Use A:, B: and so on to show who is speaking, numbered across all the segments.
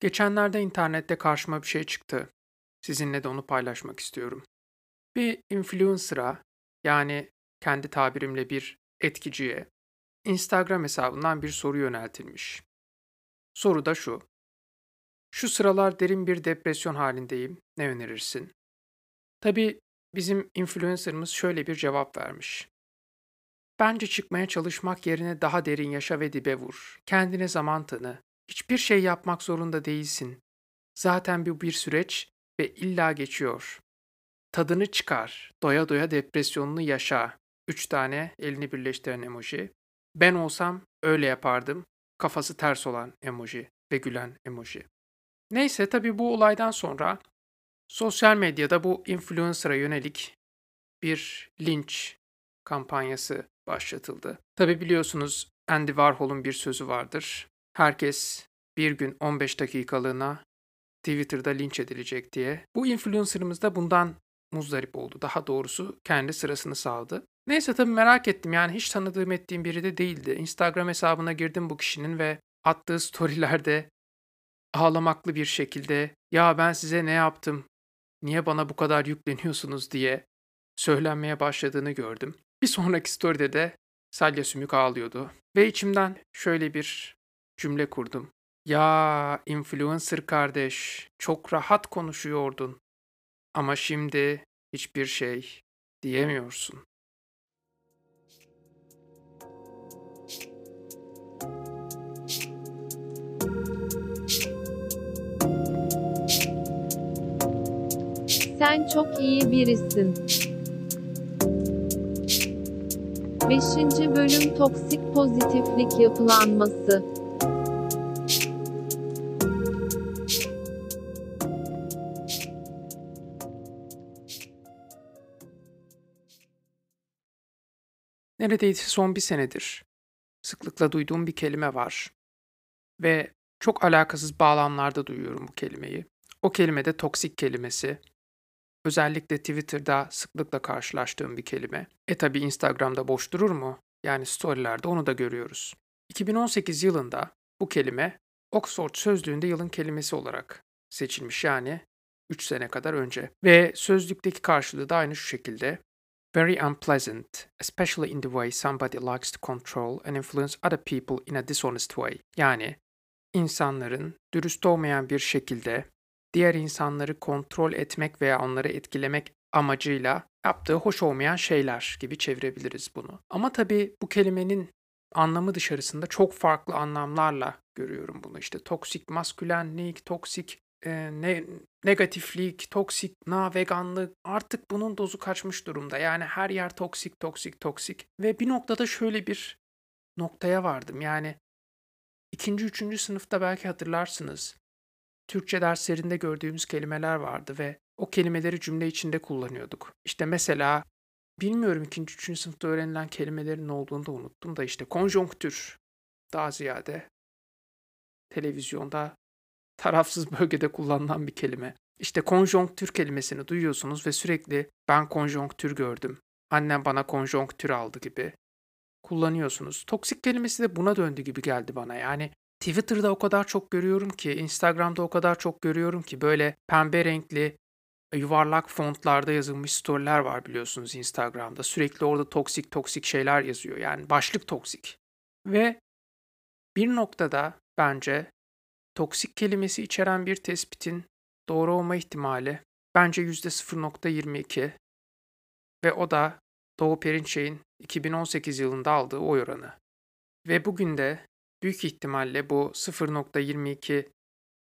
A: Geçenlerde internette karşıma bir şey çıktı. Sizinle de onu paylaşmak istiyorum. Bir influencer'a yani kendi tabirimle bir etkiciye Instagram hesabından bir soru yöneltilmiş. Soru da şu. Şu sıralar derin bir depresyon halindeyim. Ne önerirsin? Tabii bizim influencer'ımız şöyle bir cevap vermiş. Bence çıkmaya çalışmak yerine daha derin yaşa ve dibe vur. Kendine zaman tanı. Hiçbir şey yapmak zorunda değilsin. Zaten bu bir süreç ve illa geçiyor. Tadını çıkar, doya doya depresyonunu yaşa. Üç tane elini birleştiren emoji. Ben olsam öyle yapardım. Kafası ters olan emoji ve gülen emoji. Neyse tabii bu olaydan sonra sosyal medyada bu influencer'a yönelik bir linç kampanyası başlatıldı. Tabii biliyorsunuz Andy Warhol'un bir sözü vardır. Herkes bir gün 15 dakikalığına Twitter'da linç edilecek diye. Bu influencer'ımız da bundan muzdarip oldu. Daha doğrusu kendi sırasını sağladı. Neyse tabii merak ettim yani hiç tanıdığım ettiğim biri de değildi. Instagram hesabına girdim bu kişinin ve attığı storylerde ağlamaklı bir şekilde ya ben size ne yaptım, niye bana bu kadar yükleniyorsunuz diye söylenmeye başladığını gördüm. Bir sonraki storyde de Salya Sümük ağlıyordu ve içimden şöyle bir cümle kurdum. Ya influencer kardeş, çok rahat konuşuyordun. Ama şimdi hiçbir şey diyemiyorsun.
B: Sen çok iyi birisin. 5. bölüm toksik pozitiflik yapılanması.
A: Neredeyse son bir senedir sıklıkla duyduğum bir kelime var ve çok alakasız bağlamlarda duyuyorum bu kelimeyi. O kelime de toksik kelimesi. Özellikle Twitter'da sıklıkla karşılaştığım bir kelime. E tabi Instagram'da boş durur mu? Yani storylerde onu da görüyoruz. 2018 yılında bu kelime Oxford Sözlüğü'nde yılın kelimesi olarak seçilmiş yani 3 sene kadar önce. Ve sözlükteki karşılığı da aynı şu şekilde. Very unpleasant, especially in the way somebody likes to control and influence other people in a dishonest way. Yani insanların dürüst olmayan bir şekilde diğer insanları kontrol etmek veya onları etkilemek amacıyla yaptığı hoş olmayan şeyler gibi çevirebiliriz bunu. Ama tabii bu kelimenin anlamı dışarısında çok farklı anlamlarla görüyorum bunu. İşte toksik maskülenlik, toksik e, ne, negatiflik, toksik, na, veganlık artık bunun dozu kaçmış durumda. Yani her yer toksik, toksik, toksik. Ve bir noktada şöyle bir noktaya vardım. Yani ikinci, üçüncü sınıfta belki hatırlarsınız. Türkçe derslerinde gördüğümüz kelimeler vardı ve o kelimeleri cümle içinde kullanıyorduk. İşte mesela bilmiyorum ikinci, üçüncü sınıfta öğrenilen kelimelerin ne olduğunu da unuttum da işte konjonktür daha ziyade televizyonda tarafsız bölgede kullanılan bir kelime. İşte konjonktür kelimesini duyuyorsunuz ve sürekli ben konjonktür gördüm. Annem bana konjonktür aldı gibi kullanıyorsunuz. Toksik kelimesi de buna döndü gibi geldi bana. Yani Twitter'da o kadar çok görüyorum ki, Instagram'da o kadar çok görüyorum ki böyle pembe renkli yuvarlak fontlarda yazılmış storyler var biliyorsunuz Instagram'da. Sürekli orada toksik toksik şeyler yazıyor. Yani başlık toksik. Ve bir noktada bence toksik kelimesi içeren bir tespitin doğru olma ihtimali bence %0.22 ve o da Doğu Perinçek'in 2018 yılında aldığı oy oranı. Ve bugün de büyük ihtimalle bu 0.22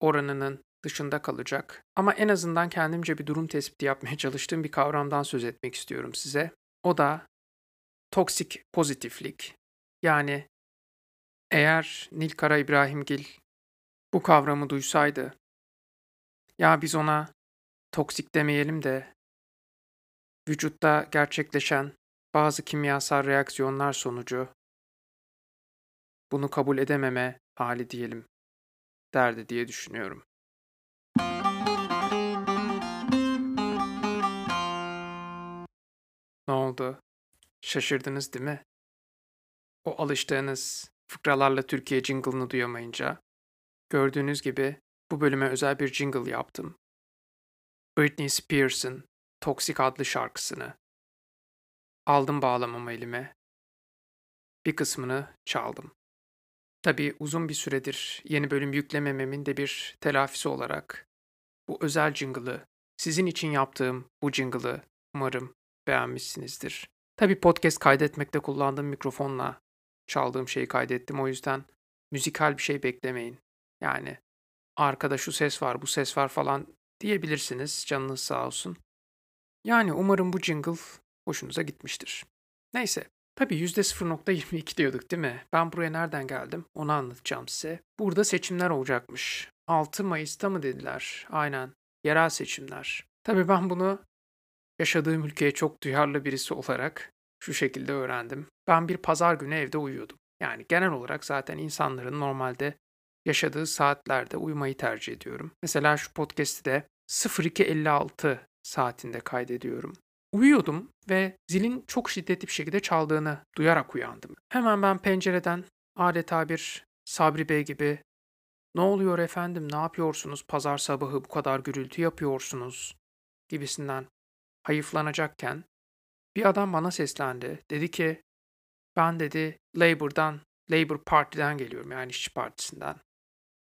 A: oranının dışında kalacak. Ama en azından kendimce bir durum tespiti yapmaya çalıştığım bir kavramdan söz etmek istiyorum size. O da toksik pozitiflik. Yani eğer Nilkara İbrahimgil bu kavramı duysaydı, ya biz ona toksik demeyelim de vücutta gerçekleşen bazı kimyasal reaksiyonlar sonucu bunu kabul edememe hali diyelim derdi diye düşünüyorum. Ne oldu? Şaşırdınız değil mi? O alıştığınız fıkralarla Türkiye jingle'ını duyamayınca. Gördüğünüz gibi bu bölüme özel bir jingle yaptım. Britney Spears'ın Toxic adlı şarkısını. Aldım bağlamamı elime. Bir kısmını çaldım. Tabii uzun bir süredir yeni bölüm yüklemememin de bir telafisi olarak bu özel jingle'ı, sizin için yaptığım bu jingle'ı umarım beğenmişsinizdir. Tabii podcast kaydetmekte kullandığım mikrofonla çaldığım şeyi kaydettim. O yüzden müzikal bir şey beklemeyin. Yani arkada şu ses var, bu ses var falan diyebilirsiniz. Canınız sağ olsun. Yani umarım bu jingle hoşunuza gitmiştir. Neyse. Tabii %0.22 diyorduk değil mi? Ben buraya nereden geldim? Onu anlatacağım size. Burada seçimler olacakmış. 6 Mayıs'ta mı dediler? Aynen. Yerel seçimler. Tabii ben bunu yaşadığım ülkeye çok duyarlı birisi olarak şu şekilde öğrendim. Ben bir pazar günü evde uyuyordum. Yani genel olarak zaten insanların normalde yaşadığı saatlerde uyumayı tercih ediyorum. Mesela şu podcast'i de 02.56 saatinde kaydediyorum. Uyuyordum ve zilin çok şiddetli bir şekilde çaldığını duyarak uyandım. Hemen ben pencereden adeta bir Sabri Bey gibi ne oluyor efendim ne yapıyorsunuz pazar sabahı bu kadar gürültü yapıyorsunuz gibisinden hayıflanacakken bir adam bana seslendi. Dedi ki ben dedi Labour'dan, Labour Parti'den geliyorum yani işçi partisinden.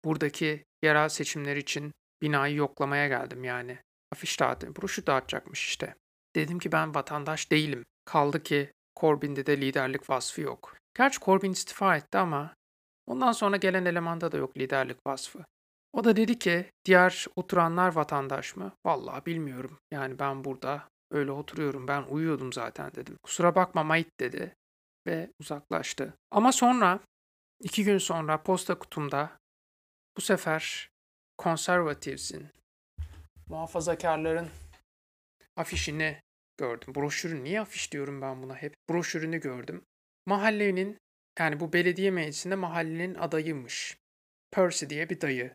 A: Buradaki yerel seçimler için binayı yoklamaya geldim yani. Afiş dağıttım, broşür dağıtacakmış işte. Dedim ki ben vatandaş değilim. Kaldı ki Corbyn'de de liderlik vasfı yok. Gerçi Corbyn istifa etti ama ondan sonra gelen elemanda da yok liderlik vasfı. O da dedi ki diğer oturanlar vatandaş mı? Vallahi bilmiyorum. Yani ben burada öyle oturuyorum ben uyuyordum zaten dedim. Kusura bakma Mait dedi ve uzaklaştı. Ama sonra iki gün sonra posta kutumda bu sefer Conservative'sin, muhafazakarların afişini gördüm. Broşürü niye afiş diyorum ben buna hep? Broşürünü gördüm. Mahallenin yani bu belediye meclisinde mahallenin adayıymış. Percy diye bir dayı.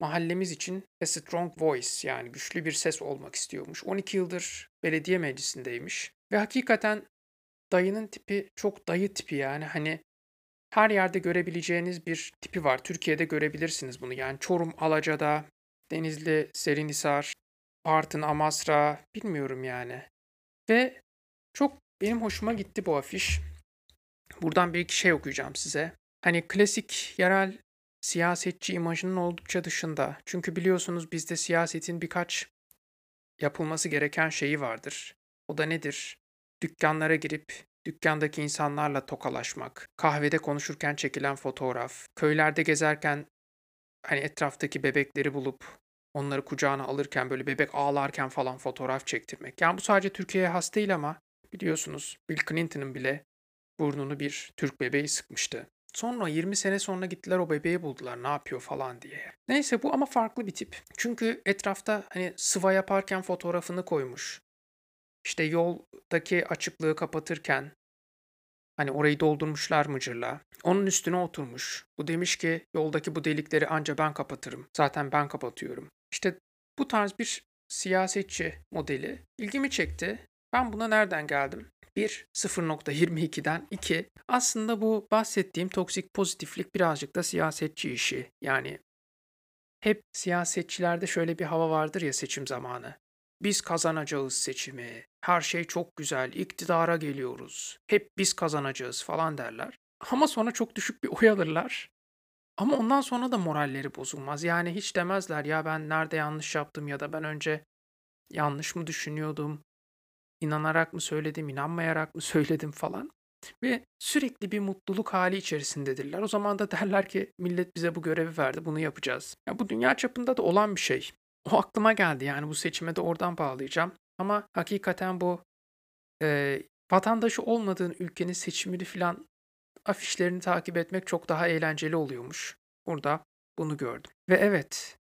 A: Mahallemiz için a strong voice yani güçlü bir ses olmak istiyormuş. 12 yıldır belediye meclisindeymiş. Ve hakikaten dayının tipi çok dayı tipi yani hani her yerde görebileceğiniz bir tipi var. Türkiye'de görebilirsiniz bunu. Yani Çorum, Alaca'da, Denizli, Serinhisar, Bartın, Amasra bilmiyorum yani. Ve çok benim hoşuma gitti bu afiş. Buradan bir iki şey okuyacağım size. Hani klasik yerel siyasetçi imajının oldukça dışında. Çünkü biliyorsunuz bizde siyasetin birkaç yapılması gereken şeyi vardır. O da nedir? Dükkanlara girip dükkandaki insanlarla tokalaşmak, kahvede konuşurken çekilen fotoğraf, köylerde gezerken hani etraftaki bebekleri bulup onları kucağına alırken böyle bebek ağlarken falan fotoğraf çektirmek. Yani bu sadece Türkiye'ye has değil ama biliyorsunuz Bill Clinton'ın bile burnunu bir Türk bebeği sıkmıştı. Sonra 20 sene sonra gittiler o bebeği buldular ne yapıyor falan diye. Neyse bu ama farklı bir tip. Çünkü etrafta hani sıva yaparken fotoğrafını koymuş. İşte yoldaki açıklığı kapatırken hani orayı doldurmuşlar mıcırla. Onun üstüne oturmuş. Bu demiş ki yoldaki bu delikleri anca ben kapatırım. Zaten ben kapatıyorum. İşte bu tarz bir siyasetçi modeli ilgimi çekti. Ben buna nereden geldim? 1 0.22'den 2 aslında bu bahsettiğim toksik pozitiflik birazcık da siyasetçi işi. Yani hep siyasetçilerde şöyle bir hava vardır ya seçim zamanı. Biz kazanacağız seçimi. Her şey çok güzel. iktidara geliyoruz. Hep biz kazanacağız falan derler. Ama sonra çok düşük bir oy alırlar. Ama ondan sonra da moralleri bozulmaz. Yani hiç demezler ya ben nerede yanlış yaptım ya da ben önce yanlış mı düşünüyordum? İnanarak mı söyledim, inanmayarak mı söyledim falan. Ve sürekli bir mutluluk hali içerisindedirler. O zaman da derler ki millet bize bu görevi verdi, bunu yapacağız. Ya bu dünya çapında da olan bir şey. O aklıma geldi yani bu seçime de oradan bağlayacağım. Ama hakikaten bu e, vatandaşı olmadığın ülkenin seçimini filan afişlerini takip etmek çok daha eğlenceli oluyormuş. Burada bunu gördüm. Ve evet,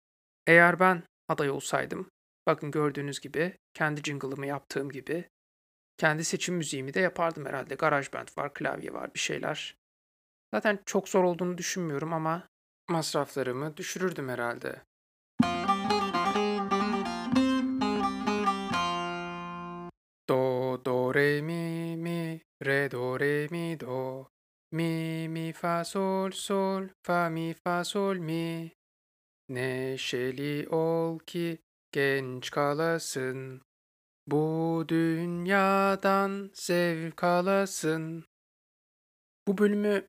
A: eğer ben aday olsaydım Bakın gördüğünüz gibi kendi jingle'ımı yaptığım gibi kendi seçim müziğimi de yapardım herhalde. GarageBand var, klavye var, bir şeyler. Zaten çok zor olduğunu düşünmüyorum ama masraflarımı düşürürdüm herhalde. Do, re, mi, mi, re, do, re, mi, do. Mi, mi, fa, sol, sol, fa, mi, fa, sol, mi. Neşeli ol ki genç kalasın. Bu dünyadan zevk alasın. Bu bölümü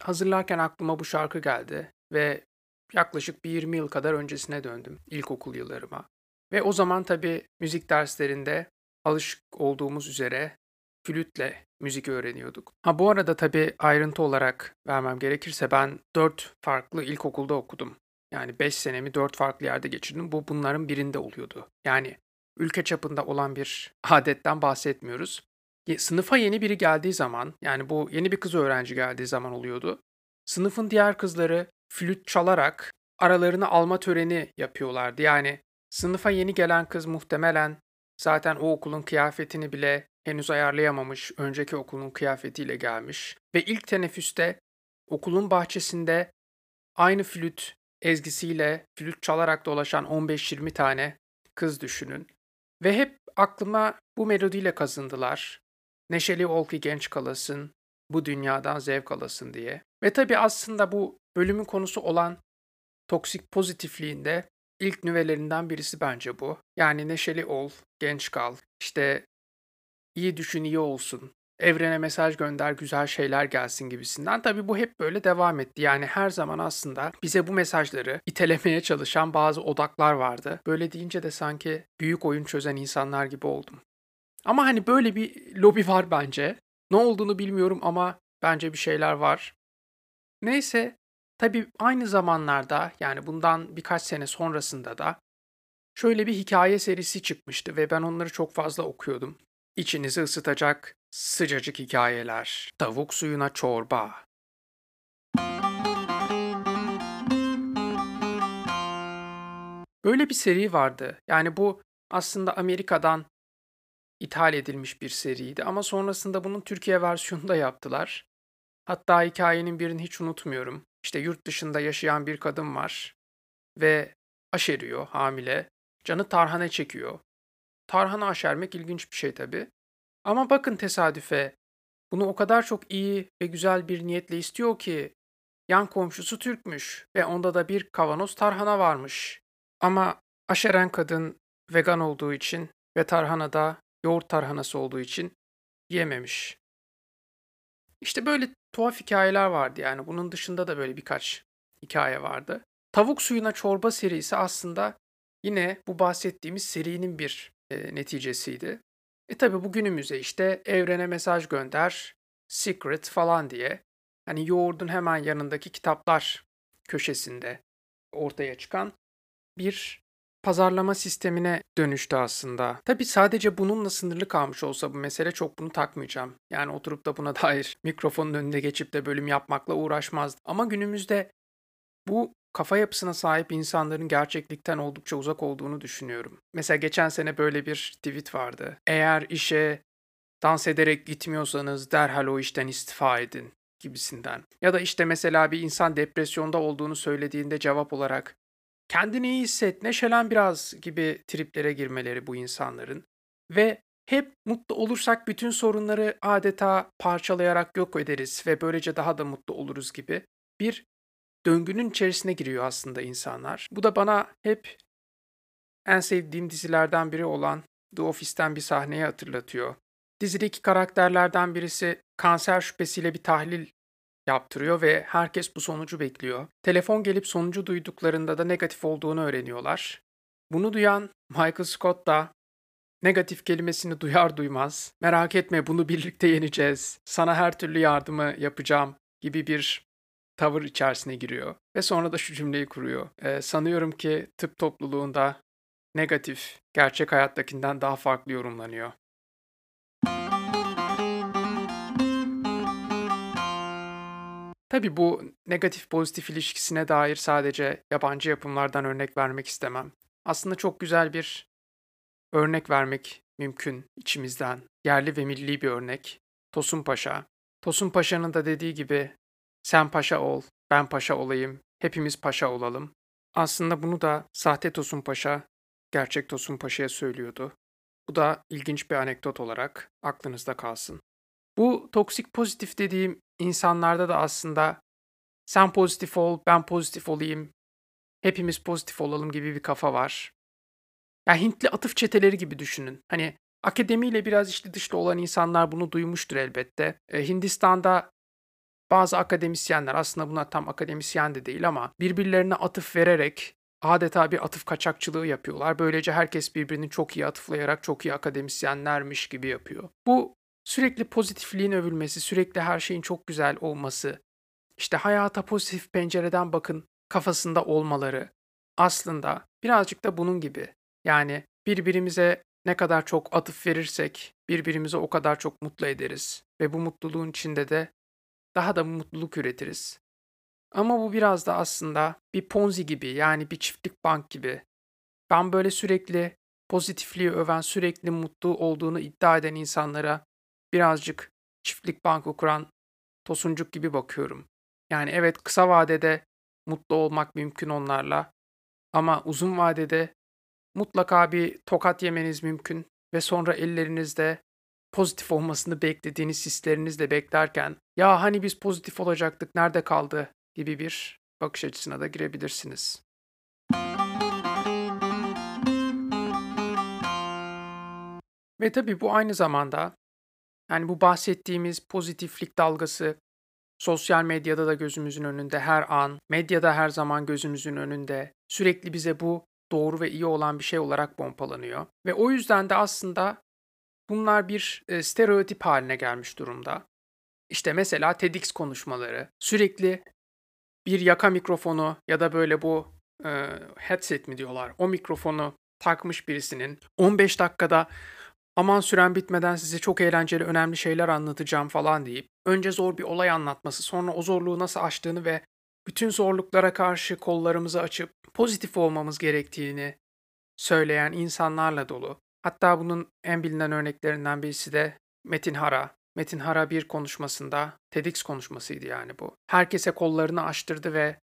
A: hazırlarken aklıma bu şarkı geldi ve yaklaşık bir 20 yıl kadar öncesine döndüm ilkokul yıllarıma. Ve o zaman tabii müzik derslerinde alışık olduğumuz üzere flütle müzik öğreniyorduk. Ha bu arada tabii ayrıntı olarak vermem gerekirse ben 4 farklı ilkokulda okudum. Yani 5 senemi 4 farklı yerde geçirdim. Bu bunların birinde oluyordu. Yani ülke çapında olan bir adetten bahsetmiyoruz. Sınıfa yeni biri geldiği zaman, yani bu yeni bir kız öğrenci geldiği zaman oluyordu. Sınıfın diğer kızları flüt çalarak aralarını alma töreni yapıyorlardı. Yani sınıfa yeni gelen kız muhtemelen zaten o okulun kıyafetini bile henüz ayarlayamamış, önceki okulun kıyafetiyle gelmiş ve ilk teneffüste okulun bahçesinde aynı flüt ezgisiyle flüt çalarak dolaşan 15-20 tane kız düşünün. Ve hep aklıma bu melodiyle kazındılar. Neşeli ol ki genç kalasın, bu dünyadan zevk alasın diye. Ve tabii aslında bu bölümün konusu olan toksik pozitifliğinde ilk nüvelerinden birisi bence bu. Yani neşeli ol, genç kal, işte iyi düşün iyi olsun, evrene mesaj gönder güzel şeyler gelsin gibisinden. Tabii bu hep böyle devam etti. Yani her zaman aslında bize bu mesajları itelemeye çalışan bazı odaklar vardı. Böyle deyince de sanki büyük oyun çözen insanlar gibi oldum. Ama hani böyle bir lobi var bence. Ne olduğunu bilmiyorum ama bence bir şeyler var. Neyse, tabii aynı zamanlarda yani bundan birkaç sene sonrasında da şöyle bir hikaye serisi çıkmıştı ve ben onları çok fazla okuyordum. İçinizi ısıtacak sıcacık hikayeler, tavuk suyuna çorba. Böyle bir seri vardı. Yani bu aslında Amerika'dan ithal edilmiş bir seriydi ama sonrasında bunun Türkiye versiyonunu da yaptılar. Hatta hikayenin birini hiç unutmuyorum. İşte yurt dışında yaşayan bir kadın var ve aşeriyor hamile. Canı tarhana çekiyor. Tarhana aşermek ilginç bir şey tabii. Ama bakın tesadüfe. Bunu o kadar çok iyi ve güzel bir niyetle istiyor ki yan komşusu Türkmüş ve onda da bir kavanoz tarhana varmış. Ama aşeren kadın vegan olduğu için ve tarhana da yoğurt tarhanası olduğu için yememiş. İşte böyle tuhaf hikayeler vardı yani. Bunun dışında da böyle birkaç hikaye vardı. Tavuk suyuna çorba serisi aslında yine bu bahsettiğimiz serinin bir e, neticesiydi. E tabi bu günümüze işte evrene mesaj gönder, secret falan diye. Hani yoğurdun hemen yanındaki kitaplar köşesinde ortaya çıkan bir pazarlama sistemine dönüştü aslında. Tabi sadece bununla sınırlı kalmış olsa bu mesele çok bunu takmayacağım. Yani oturup da buna dair mikrofonun önünde geçip de bölüm yapmakla uğraşmazdım. Ama günümüzde bu kafa yapısına sahip insanların gerçeklikten oldukça uzak olduğunu düşünüyorum. Mesela geçen sene böyle bir tweet vardı. Eğer işe dans ederek gitmiyorsanız derhal o işten istifa edin gibisinden. Ya da işte mesela bir insan depresyonda olduğunu söylediğinde cevap olarak kendini iyi hisset, neşelen biraz gibi triplere girmeleri bu insanların. Ve hep mutlu olursak bütün sorunları adeta parçalayarak yok ederiz ve böylece daha da mutlu oluruz gibi bir döngünün içerisine giriyor aslında insanlar. Bu da bana hep en sevdiğim dizilerden biri olan The Office'ten bir sahneyi hatırlatıyor. Dizideki karakterlerden birisi kanser şüphesiyle bir tahlil yaptırıyor ve herkes bu sonucu bekliyor. Telefon gelip sonucu duyduklarında da negatif olduğunu öğreniyorlar. Bunu duyan Michael Scott da negatif kelimesini duyar duymaz merak etme bunu birlikte yeneceğiz. Sana her türlü yardımı yapacağım gibi bir tavır içerisine giriyor. Ve sonra da şu cümleyi kuruyor. Ee, sanıyorum ki tıp topluluğunda negatif gerçek hayattakinden daha farklı yorumlanıyor. Tabii bu negatif pozitif ilişkisine dair sadece yabancı yapımlardan örnek vermek istemem. Aslında çok güzel bir örnek vermek mümkün içimizden. Yerli ve milli bir örnek. Tosun Paşa. Tosun Paşa'nın da dediği gibi sen paşa ol, ben paşa olayım, hepimiz paşa olalım. Aslında bunu da sahte Tosun Paşa, gerçek Tosun Paşa'ya söylüyordu. Bu da ilginç bir anekdot olarak aklınızda kalsın. Bu toksik pozitif dediğim insanlarda da aslında sen pozitif ol, ben pozitif olayım hepimiz pozitif olalım gibi bir kafa var. Ya Hintli atıf çeteleri gibi düşünün. Hani akademiyle biraz içli dışlı olan insanlar bunu duymuştur elbette. E, Hindistan'da bazı akademisyenler aslında bunlar tam akademisyen de değil ama birbirlerine atıf vererek adeta bir atıf kaçakçılığı yapıyorlar. Böylece herkes birbirini çok iyi atıflayarak çok iyi akademisyenlermiş gibi yapıyor. Bu sürekli pozitifliğin övülmesi, sürekli her şeyin çok güzel olması, işte hayata pozitif pencereden bakın kafasında olmaları aslında birazcık da bunun gibi. Yani birbirimize ne kadar çok atıf verirsek birbirimizi o kadar çok mutlu ederiz ve bu mutluluğun içinde de daha da mutluluk üretiriz. Ama bu biraz da aslında bir ponzi gibi yani bir çiftlik bank gibi. Ben böyle sürekli pozitifliği öven, sürekli mutlu olduğunu iddia eden insanlara birazcık çiftlik banko kuran tosuncuk gibi bakıyorum. Yani evet kısa vadede mutlu olmak mümkün onlarla ama uzun vadede mutlaka bir tokat yemeniz mümkün ve sonra ellerinizde pozitif olmasını beklediğiniz hislerinizle beklerken ya hani biz pozitif olacaktık nerede kaldı gibi bir bakış açısına da girebilirsiniz. Ve tabii bu aynı zamanda yani bu bahsettiğimiz pozitiflik dalgası sosyal medyada da gözümüzün önünde her an, medyada her zaman gözümüzün önünde. Sürekli bize bu doğru ve iyi olan bir şey olarak pompalanıyor. Ve o yüzden de aslında bunlar bir e, stereotip haline gelmiş durumda. İşte mesela TEDx konuşmaları, sürekli bir yaka mikrofonu ya da böyle bu e, headset mi diyorlar, o mikrofonu takmış birisinin 15 dakikada aman süren bitmeden size çok eğlenceli önemli şeyler anlatacağım falan deyip önce zor bir olay anlatması sonra o zorluğu nasıl aştığını ve bütün zorluklara karşı kollarımızı açıp pozitif olmamız gerektiğini söyleyen insanlarla dolu. Hatta bunun en bilinen örneklerinden birisi de Metin Hara. Metin Hara bir konuşmasında, TEDx konuşmasıydı yani bu. Herkese kollarını açtırdı ve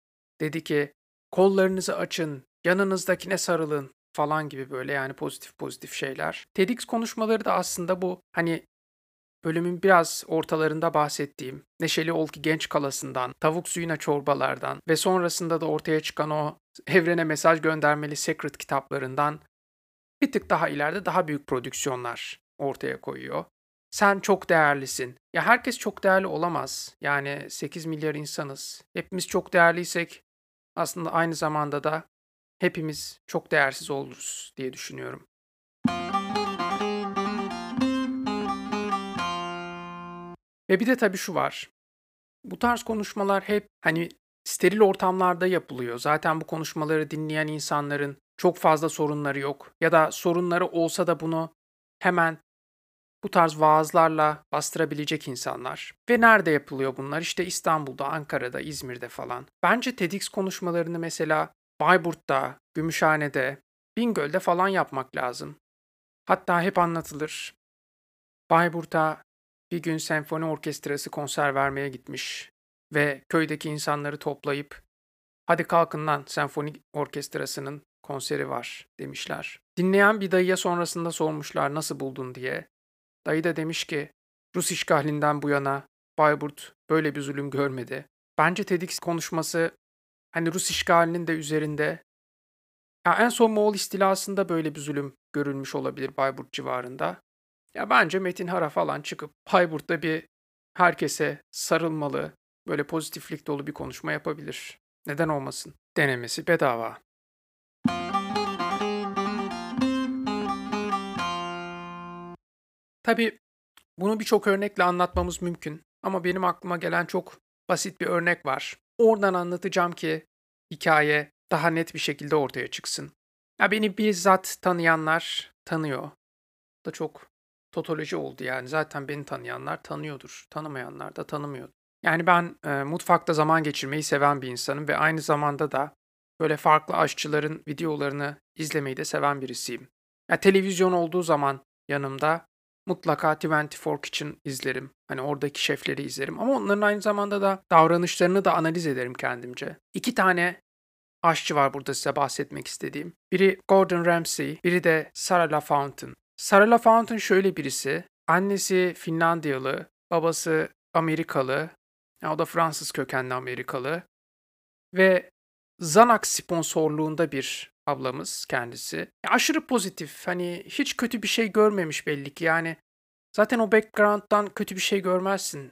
A: dedi ki kollarınızı açın, yanınızdakine sarılın, falan gibi böyle yani pozitif pozitif şeyler. TEDx konuşmaları da aslında bu hani bölümün biraz ortalarında bahsettiğim Neşeli Ol ki Genç Kalası'ndan, Tavuk Suyuna Çorbalardan ve sonrasında da ortaya çıkan o evrene mesaj göndermeli Secret kitaplarından bir tık daha ileride daha büyük prodüksiyonlar ortaya koyuyor. Sen çok değerlisin. Ya herkes çok değerli olamaz. Yani 8 milyar insanız. Hepimiz çok değerliysek aslında aynı zamanda da hepimiz çok değersiz oluruz diye düşünüyorum. Ve bir de tabii şu var. Bu tarz konuşmalar hep hani steril ortamlarda yapılıyor. Zaten bu konuşmaları dinleyen insanların çok fazla sorunları yok ya da sorunları olsa da bunu hemen bu tarz vaazlarla bastırabilecek insanlar. Ve nerede yapılıyor bunlar? İşte İstanbul'da, Ankara'da, İzmir'de falan. Bence TEDx konuşmalarını mesela Bayburt'ta, Gümüşhane'de, Bingöl'de falan yapmak lazım. Hatta hep anlatılır. Bayburt'a bir gün senfoni orkestrası konser vermeye gitmiş ve köydeki insanları toplayıp hadi kalkın lan senfoni orkestrasının konseri var demişler. Dinleyen bir dayıya sonrasında sormuşlar nasıl buldun diye. Dayı da demiş ki Rus işgalinden bu yana Bayburt böyle bir zulüm görmedi. Bence TEDx konuşması Hani Rus işgalinin de üzerinde. Ya en son Moğol istilasında böyle bir zulüm görülmüş olabilir Bayburt civarında. Ya bence Metin Hara falan çıkıp Bayburt'ta bir herkese sarılmalı, böyle pozitiflik dolu bir konuşma yapabilir. Neden olmasın? Denemesi bedava. Tabii bunu birçok örnekle anlatmamız mümkün ama benim aklıma gelen çok basit bir örnek var. Oradan anlatacağım ki hikaye daha net bir şekilde ortaya çıksın. Ya beni bizzat tanıyanlar tanıyor. Da çok totoloji oldu yani. Zaten beni tanıyanlar tanıyordur. Tanımayanlar da tanımıyor. Yani ben e, mutfakta zaman geçirmeyi seven bir insanım ve aynı zamanda da böyle farklı aşçıların videolarını izlemeyi de seven birisiyim. Ya televizyon olduğu zaman yanımda mutlaka 24 Kitchen izlerim. Hani oradaki şefleri izlerim. Ama onların aynı zamanda da davranışlarını da analiz ederim kendimce. İki tane aşçı var burada size bahsetmek istediğim. Biri Gordon Ramsay, biri de Sarah LaFountain. Sarah LaFountain şöyle birisi. Annesi Finlandiyalı, babası Amerikalı. O da Fransız kökenli Amerikalı. Ve Xanax sponsorluğunda bir ablamız kendisi. Aşırı pozitif. Hani hiç kötü bir şey görmemiş belli ki. Yani zaten o background'dan kötü bir şey görmezsin.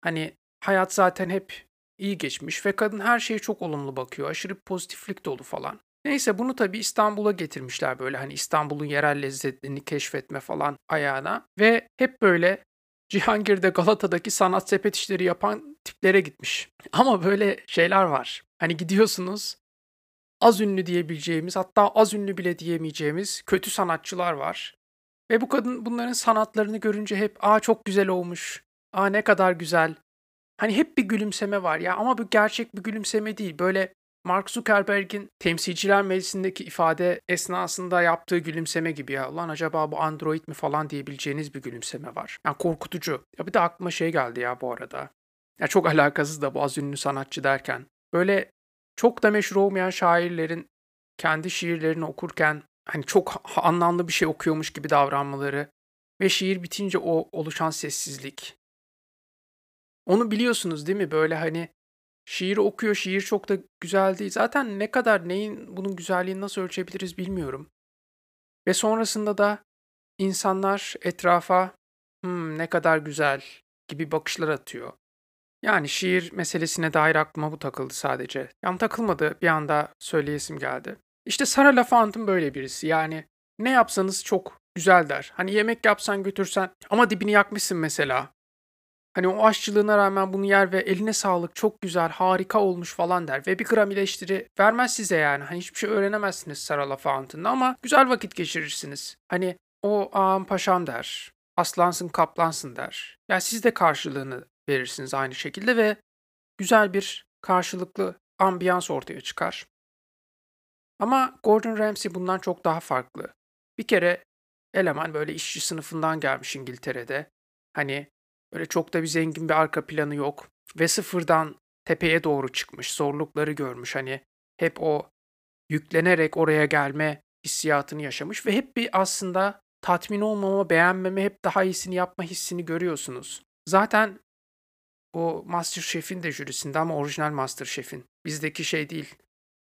A: Hani hayat zaten hep iyi geçmiş ve kadın her şeye çok olumlu bakıyor. Aşırı pozitiflik dolu falan. Neyse bunu tabii İstanbul'a getirmişler böyle hani İstanbul'un yerel lezzetlerini keşfetme falan ayağına. Ve hep böyle Cihangir'de Galata'daki sanat sepet işleri yapan tiplere gitmiş. Ama böyle şeyler var. Hani gidiyorsunuz az ünlü diyebileceğimiz hatta az ünlü bile diyemeyeceğimiz kötü sanatçılar var. Ve bu kadın bunların sanatlarını görünce hep aa çok güzel olmuş. Aa ne kadar güzel. Hani hep bir gülümseme var ya ama bu gerçek bir gülümseme değil. Böyle Mark Zuckerberg'in temsilciler meclisindeki ifade esnasında yaptığı gülümseme gibi ya. Lan acaba bu Android mi falan diyebileceğiniz bir gülümseme var. Yani korkutucu. Ya bir de aklıma şey geldi ya bu arada. Ya çok alakasız da bu az ünlü sanatçı derken. Böyle çok da meşhur olmayan şairlerin kendi şiirlerini okurken hani çok anlamlı bir şey okuyormuş gibi davranmaları ve şiir bitince o oluşan sessizlik. Onu biliyorsunuz değil mi? Böyle hani şiir okuyor, şiir çok da güzel değil. Zaten ne kadar neyin bunun güzelliğini nasıl ölçebiliriz bilmiyorum. Ve sonrasında da insanlar etrafa hmm, ne kadar güzel gibi bakışlar atıyor. Yani şiir meselesine dair aklıma bu takıldı sadece. Yani takılmadı bir anda söyleyesim geldi. İşte Sarah LaFontaine böyle birisi. Yani ne yapsanız çok güzel der. Hani yemek yapsan götürsen ama dibini yakmışsın mesela. Hani o aşçılığına rağmen bunu yer ve eline sağlık çok güzel harika olmuş falan der. Ve bir gram eleştiri vermez size yani. Hani hiçbir şey öğrenemezsiniz Sarah LaFontaine'da ama güzel vakit geçirirsiniz. Hani o ağam paşam der. Aslansın kaplansın der. Ya yani siz de karşılığını verirsiniz aynı şekilde ve güzel bir karşılıklı ambiyans ortaya çıkar. Ama Gordon Ramsay bundan çok daha farklı. Bir kere eleman böyle işçi sınıfından gelmiş İngiltere'de. Hani böyle çok da bir zengin bir arka planı yok ve sıfırdan tepeye doğru çıkmış, zorlukları görmüş. Hani hep o yüklenerek oraya gelme hissiyatını yaşamış ve hep bir aslında tatmin olmama, beğenmeme, hep daha iyisini yapma hissini görüyorsunuz. Zaten o Masterchef'in de jürisinde ama orijinal Masterchef'in. Bizdeki şey değil.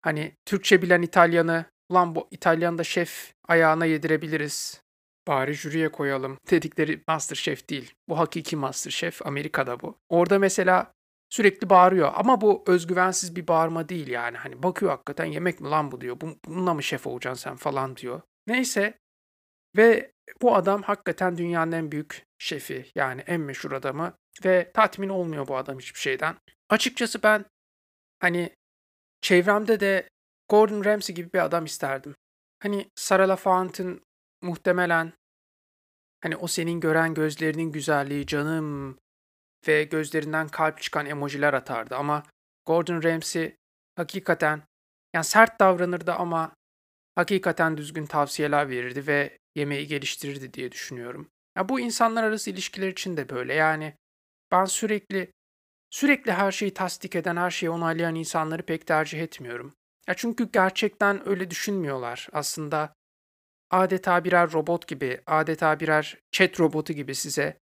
A: Hani Türkçe bilen İtalyanı, ulan bu İtalyan'da şef ayağına yedirebiliriz. Bari jüriye koyalım dedikleri Masterchef değil. Bu hakiki Masterchef Amerika'da bu. Orada mesela sürekli bağırıyor ama bu özgüvensiz bir bağırma değil yani. Hani bakıyor hakikaten yemek mi lan bu diyor. Bununla mı şef olacaksın sen falan diyor. Neyse ve bu adam hakikaten dünyanın en büyük şefi yani en meşhur adamı ve tatmin olmuyor bu adam hiçbir şeyden. Açıkçası ben hani çevremde de Gordon Ramsay gibi bir adam isterdim. Hani Sarah LaFontaigne muhtemelen hani o senin gören gözlerinin güzelliği canım ve gözlerinden kalp çıkan emojiler atardı ama Gordon Ramsay hakikaten yani sert davranırdı ama hakikaten düzgün tavsiyeler verirdi ve yemeği geliştirirdi diye düşünüyorum. Ya bu insanlar arası ilişkiler için de böyle. Yani ben sürekli sürekli her şeyi tasdik eden, her şeyi onaylayan insanları pek tercih etmiyorum. Ya çünkü gerçekten öyle düşünmüyorlar. Aslında adeta birer robot gibi, adeta birer chat robotu gibi size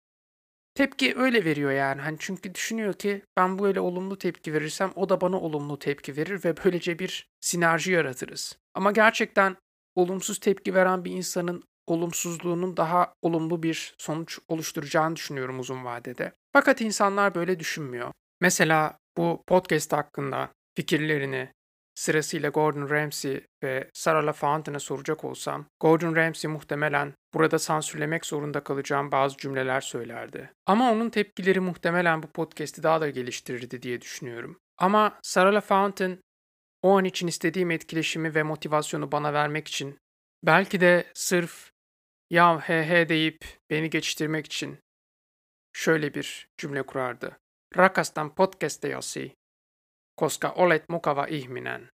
A: tepki öyle veriyor yani. Hani çünkü düşünüyor ki ben böyle olumlu tepki verirsem o da bana olumlu tepki verir ve böylece bir sinerji yaratırız. Ama gerçekten olumsuz tepki veren bir insanın olumsuzluğunun daha olumlu bir sonuç oluşturacağını düşünüyorum uzun vadede. Fakat insanlar böyle düşünmüyor. Mesela bu podcast hakkında fikirlerini sırasıyla Gordon Ramsay ve Sarah LaFontaine'a soracak olsam, Gordon Ramsay muhtemelen burada sansürlemek zorunda kalacağım bazı cümleler söylerdi. Ama onun tepkileri muhtemelen bu podcast'i daha da geliştirirdi diye düşünüyorum. Ama Sarah LaFontaine o an için istediğim etkileşimi ve motivasyonu bana vermek için belki de sırf ya he he deyip beni geçiştirmek için şöyle bir cümle kurardı. Rakastan podcastejasi, koska olet mukava ihminen.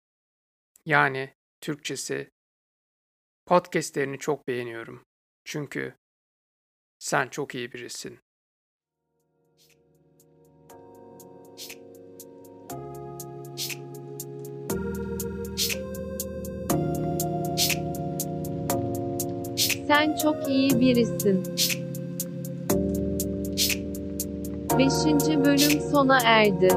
A: Yani Türkçesi podcastlerini çok beğeniyorum. Çünkü sen çok iyi birisin.
B: Sen çok iyi birisin. 5. bölüm sona erdi.